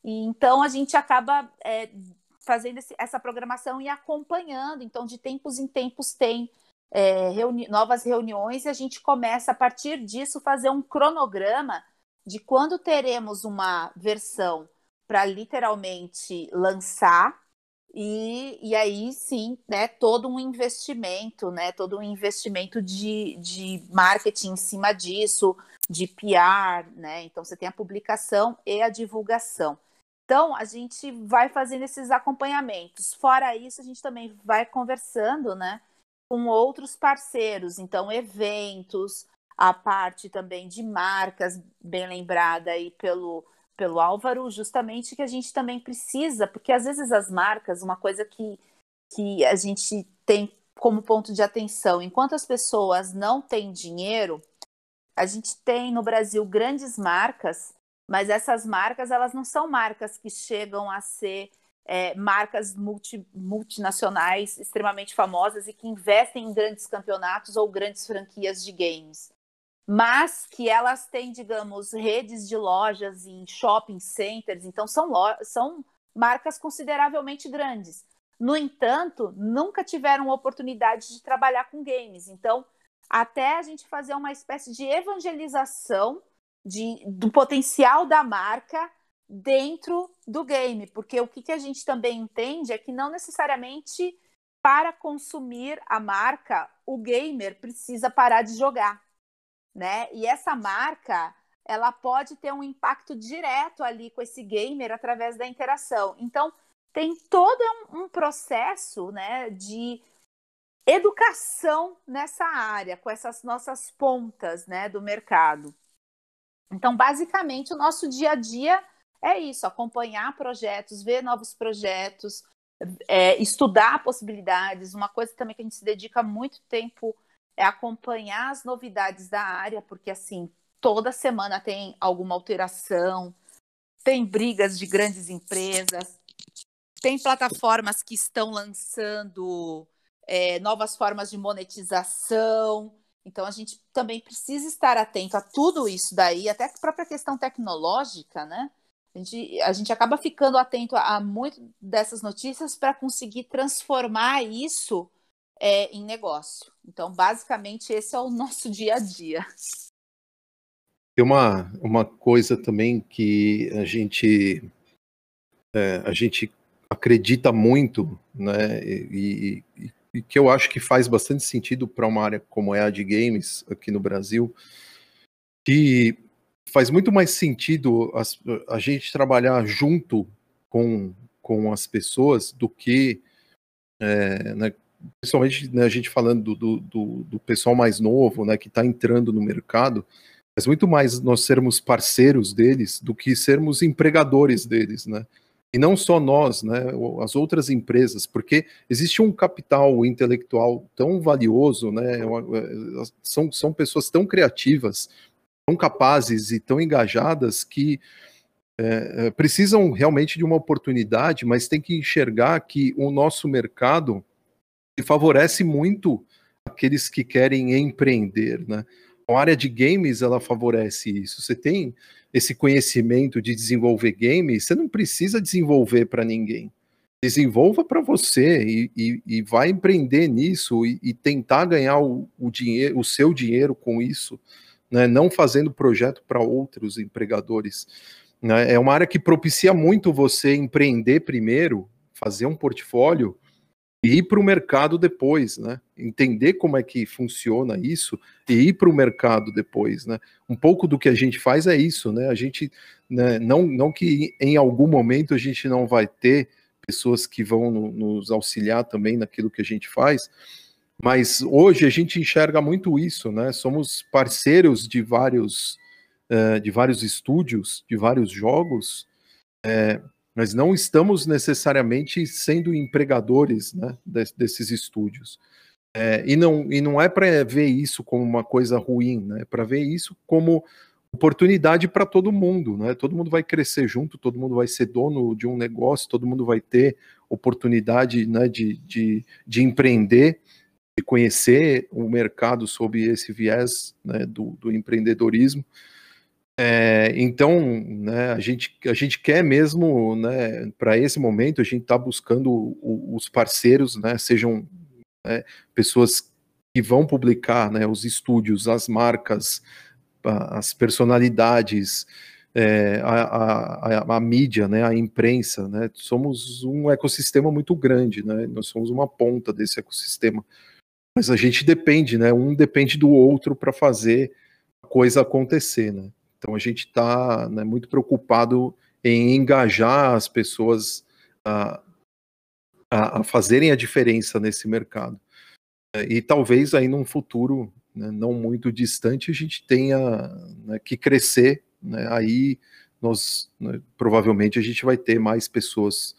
E então a gente acaba é, fazendo esse, essa programação e acompanhando. Então, de tempos em tempos tem é, reuni novas reuniões e a gente começa a partir disso fazer um cronograma de quando teremos uma versão para literalmente lançar e, e aí sim, né, todo um investimento, né, todo um investimento de, de marketing em cima disso, de PR, né, então você tem a publicação e a divulgação. Então, a gente vai fazendo esses acompanhamentos. Fora isso, a gente também vai conversando, né, com outros parceiros, então eventos, a parte também de marcas, bem lembrada aí pelo, pelo Álvaro, justamente que a gente também precisa, porque às vezes as marcas, uma coisa que, que a gente tem como ponto de atenção, enquanto as pessoas não têm dinheiro, a gente tem no Brasil grandes marcas, mas essas marcas elas não são marcas que chegam a ser é, marcas multi, multinacionais extremamente famosas e que investem em grandes campeonatos ou grandes franquias de games mas que elas têm, digamos, redes de lojas em shopping centers, então são, são marcas consideravelmente grandes. No entanto, nunca tiveram oportunidade de trabalhar com games. Então, até a gente fazer uma espécie de evangelização de, do potencial da marca dentro do game, porque o que, que a gente também entende é que não necessariamente para consumir a marca, o gamer precisa parar de jogar né? E essa marca, ela pode ter um impacto direto ali com esse gamer através da interação. Então, tem todo um, um processo, né, de educação nessa área, com essas nossas pontas, né, do mercado. Então, basicamente, o nosso dia a dia é isso: acompanhar projetos, ver novos projetos, é, estudar possibilidades. Uma coisa também que a gente se dedica muito tempo é acompanhar as novidades da área, porque assim, toda semana tem alguma alteração, tem brigas de grandes empresas, tem plataformas que estão lançando é, novas formas de monetização. Então a gente também precisa estar atento a tudo isso daí, até a própria questão tecnológica, né? A gente, a gente acaba ficando atento a, a muito dessas notícias para conseguir transformar isso é, em negócio. Então, basicamente, esse é o nosso dia a dia. Tem uma, uma coisa também que a gente, é, a gente acredita muito, né, e, e, e, que eu acho que faz bastante sentido para uma área como é a de games aqui no Brasil, que faz muito mais sentido a gente trabalhar junto com, com as pessoas do que é, né, principalmente né, a gente falando do, do, do, pessoal mais novo, né, que está entrando no mercado, mas muito mais nós sermos parceiros deles do que sermos empregadores deles, né? E não só nós, né? As outras empresas, porque existe um capital intelectual tão valioso, né? É, são, são pessoas tão criativas, tão capazes e tão engajadas que é, é precisam realmente de uma oportunidade, mas tem que enxergar que o nosso mercado favorece muito aqueles que querem empreender, né? A área de games ela favorece isso. Você tem esse conhecimento de desenvolver games, você não precisa desenvolver para ninguém. Desenvolva para você e, e, e, vai empreender nisso e, e tentar ganhar o, o, dinheiro, o seu dinheiro com isso, né? não fazendo projeto para outros empregadores. Né? É uma área que propicia muito você empreender primeiro, fazer um portfólio e ir para o mercado depois, né? Entender como é que funciona isso e ir para o mercado depois, né? Um pouco do que a gente faz é isso, né? A gente, né, não, não que em algum momento a gente não vai ter pessoas que vão no, nos auxiliar também naquilo que a gente faz, mas hoje a gente enxerga muito isso, né? Somos parceiros de vários, uh, de vários estúdios, de vários jogos, é, nós não estamos necessariamente sendo empregadores né, desses estúdios. É, e, não, e não é para ver isso como uma coisa ruim, né? é para ver isso como oportunidade para todo mundo. Né? Todo mundo vai crescer junto, todo mundo vai ser dono de um negócio, todo mundo vai ter oportunidade né, de, de, de empreender, de conhecer o mercado sob esse viés né, do, do empreendedorismo. É, então, né, a, gente, a gente quer mesmo, né, para esse momento, a gente está buscando o, os parceiros, né, sejam né, pessoas que vão publicar né, os estúdios, as marcas, as personalidades, é, a, a, a, mídia, né, a imprensa, né, somos um ecossistema muito grande, né, nós somos uma ponta desse ecossistema, mas a gente depende, né, um depende do outro para fazer a coisa acontecer, né. Então a gente está né, muito preocupado em engajar as pessoas a, a, a, fazerem a diferença nesse mercado. E talvez aí num futuro né, não muito distante a gente tenha né, que crescer. Né, aí nós né, provavelmente a gente vai ter mais pessoas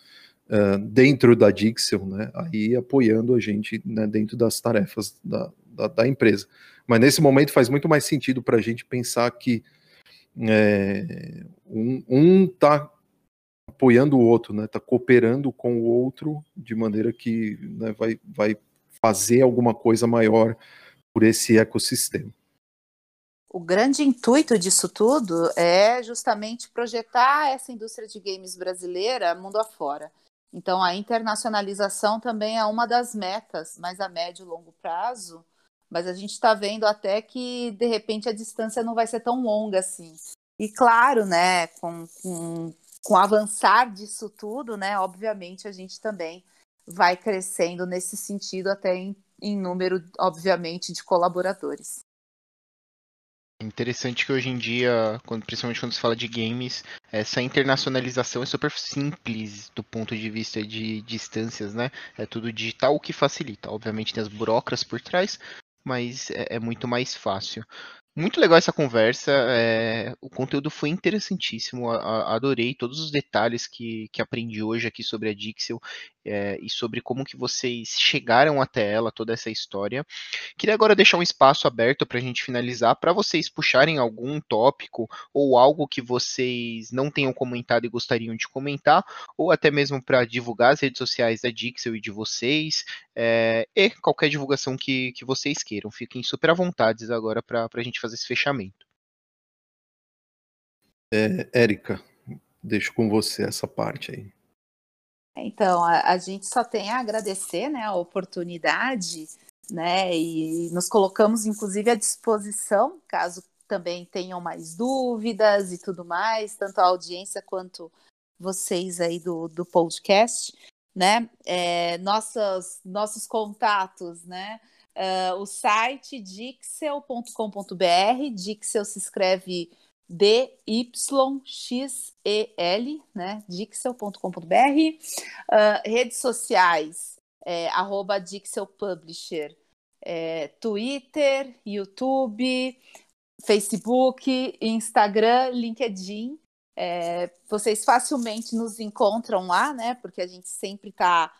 uh, dentro da Dixel, né, aí apoiando a gente né, dentro das tarefas da, da, da empresa. Mas nesse momento faz muito mais sentido para a gente pensar que é, um está apoiando o outro, né? Está cooperando com o outro de maneira que né, vai, vai fazer alguma coisa maior por esse ecossistema. O grande intuito disso tudo é justamente projetar essa indústria de games brasileira mundo afora. Então, a internacionalização também é uma das metas, mas a médio e longo prazo, mas a gente está vendo até que, de repente, a distância não vai ser tão longa assim. E claro, né, com, com, com o avançar disso tudo, né, obviamente a gente também vai crescendo nesse sentido até em, em número, obviamente, de colaboradores. Interessante que hoje em dia, quando, principalmente quando se fala de games, essa internacionalização é super simples do ponto de vista de distâncias, né? É tudo digital o que facilita. Obviamente tem as burocracias por trás, mas é, é muito mais fácil. Muito legal essa conversa. É, o conteúdo foi interessantíssimo. A, a, adorei todos os detalhes que, que aprendi hoje aqui sobre a Dixel é, e sobre como que vocês chegaram até ela, toda essa história. Queria agora deixar um espaço aberto para a gente finalizar, para vocês puxarem algum tópico ou algo que vocês não tenham comentado e gostariam de comentar, ou até mesmo para divulgar as redes sociais da Dixel e de vocês, é, e qualquer divulgação que, que vocês queiram. Fiquem super à vontade agora para a gente fazer esse fechamento. É, Érica, deixo com você essa parte aí. Então, a, a, gente só tem a agradecer né, a oportunidade, né? E nos colocamos, inclusive, à disposição, caso também tenham mais dúvidas e tudo mais, tanto a audiência quanto vocês aí do, do podcast, né? É, nossos, nossos contatos, né? Uh, o site dixel.com.br, Dixel se escreve D-Y-X-E-L, né? Dixel.com.br. Uh, ah, redes sociais, é, arroba Dixel Publisher. É, Twitter, YouTube, Facebook, Instagram, LinkedIn. É, vocês facilmente nos encontram lá, né? Porque a gente sempre está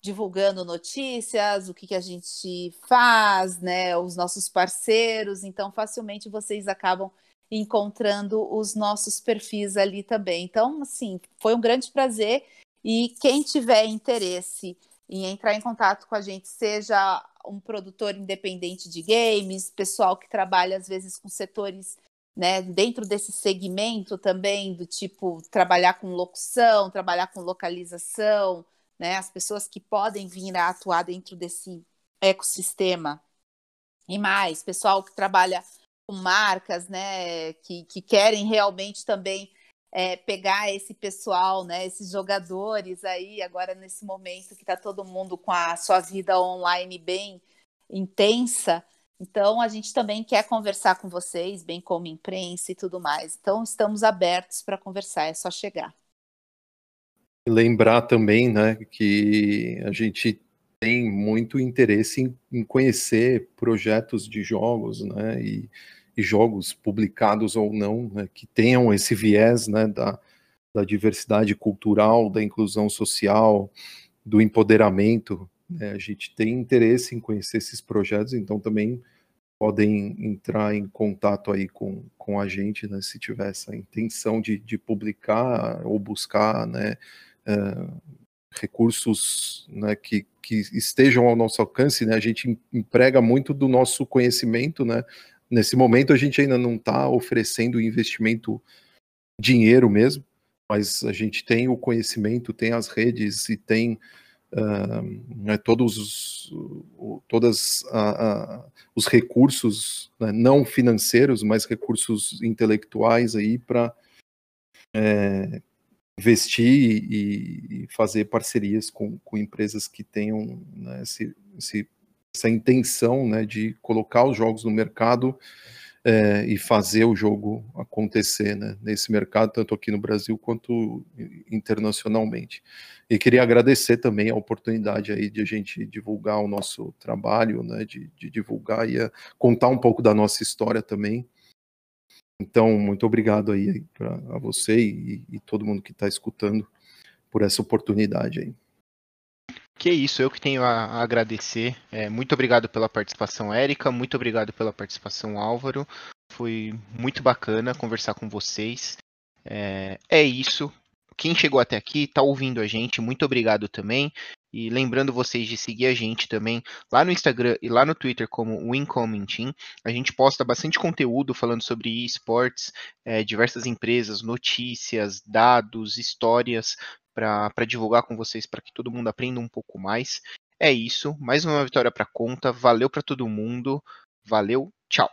divulgando notícias, o que, que a gente faz, né? Os nossos parceiros. Então, facilmente vocês acabam encontrando os nossos perfis ali também. Então, assim, foi um grande prazer. E quem tiver interesse em entrar em contato com a gente, seja um produtor independente de games, pessoal que trabalha às vezes com setores né, dentro desse segmento também, do tipo trabalhar com locução, trabalhar com localização, né, as pessoas que podem vir a atuar dentro desse ecossistema. E mais, pessoal que trabalha marcas, né, que, que querem realmente também é, pegar esse pessoal, né, esses jogadores aí, agora nesse momento que está todo mundo com a sua vida online bem intensa. Então, a gente também quer conversar com vocês, bem como imprensa e tudo mais. Então, estamos abertos para conversar, é só chegar. Lembrar também né, que a gente tem muito interesse em, em conhecer projetos de jogos, né? E jogos publicados ou não, né, que tenham esse viés né, da, da diversidade cultural, da inclusão social, do empoderamento. Né, a gente tem interesse em conhecer esses projetos, então também podem entrar em contato aí com, com a gente, né, se tiver essa intenção de, de publicar ou buscar, uh, recursos né, que, que estejam ao nosso alcance, né, a gente emprega muito do nosso conhecimento, né, Nesse momento a gente ainda não está oferecendo investimento dinheiro mesmo, mas a gente tem o conhecimento, tem as redes e tem uh, né, todos os, todas uh, uh, os recursos né, não financeiros, mas recursos intelectuais aí para é, investir e, e, fazer parcerias com, com empresas que tenham né, esse, esse essa intenção né, de colocar os jogos no mercado é, e fazer o jogo acontecer né, nesse mercado, tanto aqui no Brasil quanto internacionalmente. E queria agradecer também a oportunidade aí de a gente divulgar o nosso trabalho, né, de, de divulgar e contar um pouco da nossa história também. Então, muito obrigado aí pra, a você e, e todo mundo que está escutando por essa oportunidade aí. Que isso, eu que tenho a, agradecer. É, muito obrigado pela participação, Érica. Muito obrigado pela participação, Álvaro. Foi muito bacana conversar com vocês. É, é isso. Quem chegou até aqui, está ouvindo a gente, muito obrigado também. E lembrando vocês de seguir a gente também lá no Instagram e lá no Twitter como Incoming Team. A gente posta bastante conteúdo falando sobre esportes, é, diversas empresas, notícias, dados, histórias para divulgar com vocês, para que todo mundo aprenda um pouco mais. É isso, mais uma vitória para conta. Valeu para todo mundo. Valeu, tchau.